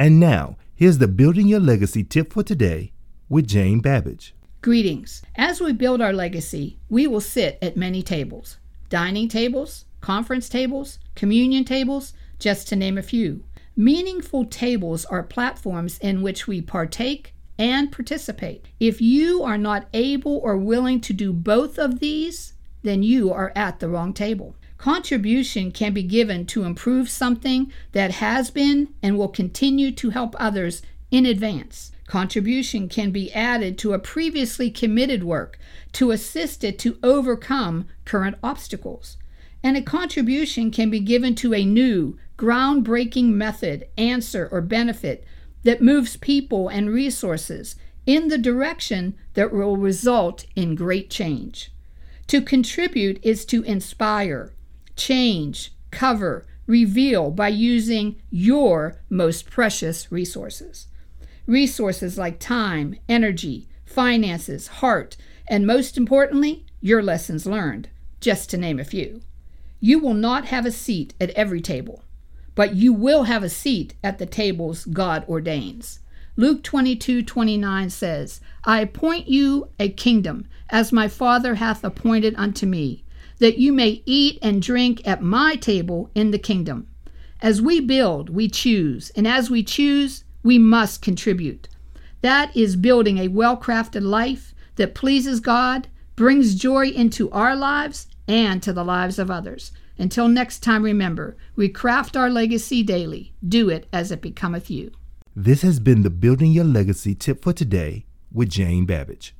And now, here's the Building Your Legacy tip for today with Jane Babbage. Greetings. As we build our legacy, we will sit at many tables dining tables, conference tables, communion tables, just to name a few. Meaningful tables are platforms in which we partake and participate. If you are not able or willing to do both of these, then you are at the wrong table. Contribution can be given to improve something that has been and will continue to help others in advance. Contribution can be added to a previously committed work to assist it to overcome current obstacles. And a contribution can be given to a new, groundbreaking method, answer, or benefit that moves people and resources in the direction that will result in great change. To contribute is to inspire, change, cover, reveal by using your most precious resources. Resources like time, energy, finances, heart, and most importantly, your lessons learned, just to name a few. You will not have a seat at every table, but you will have a seat at the tables God ordains. Luke 22 29 says, I appoint you a kingdom, as my Father hath appointed unto me, that you may eat and drink at my table in the kingdom. As we build, we choose, and as we choose, we must contribute. That is building a well crafted life that pleases God, brings joy into our lives and to the lives of others. Until next time, remember, we craft our legacy daily. Do it as it becometh you. This has been the Building Your Legacy tip for today with Jane Babbage.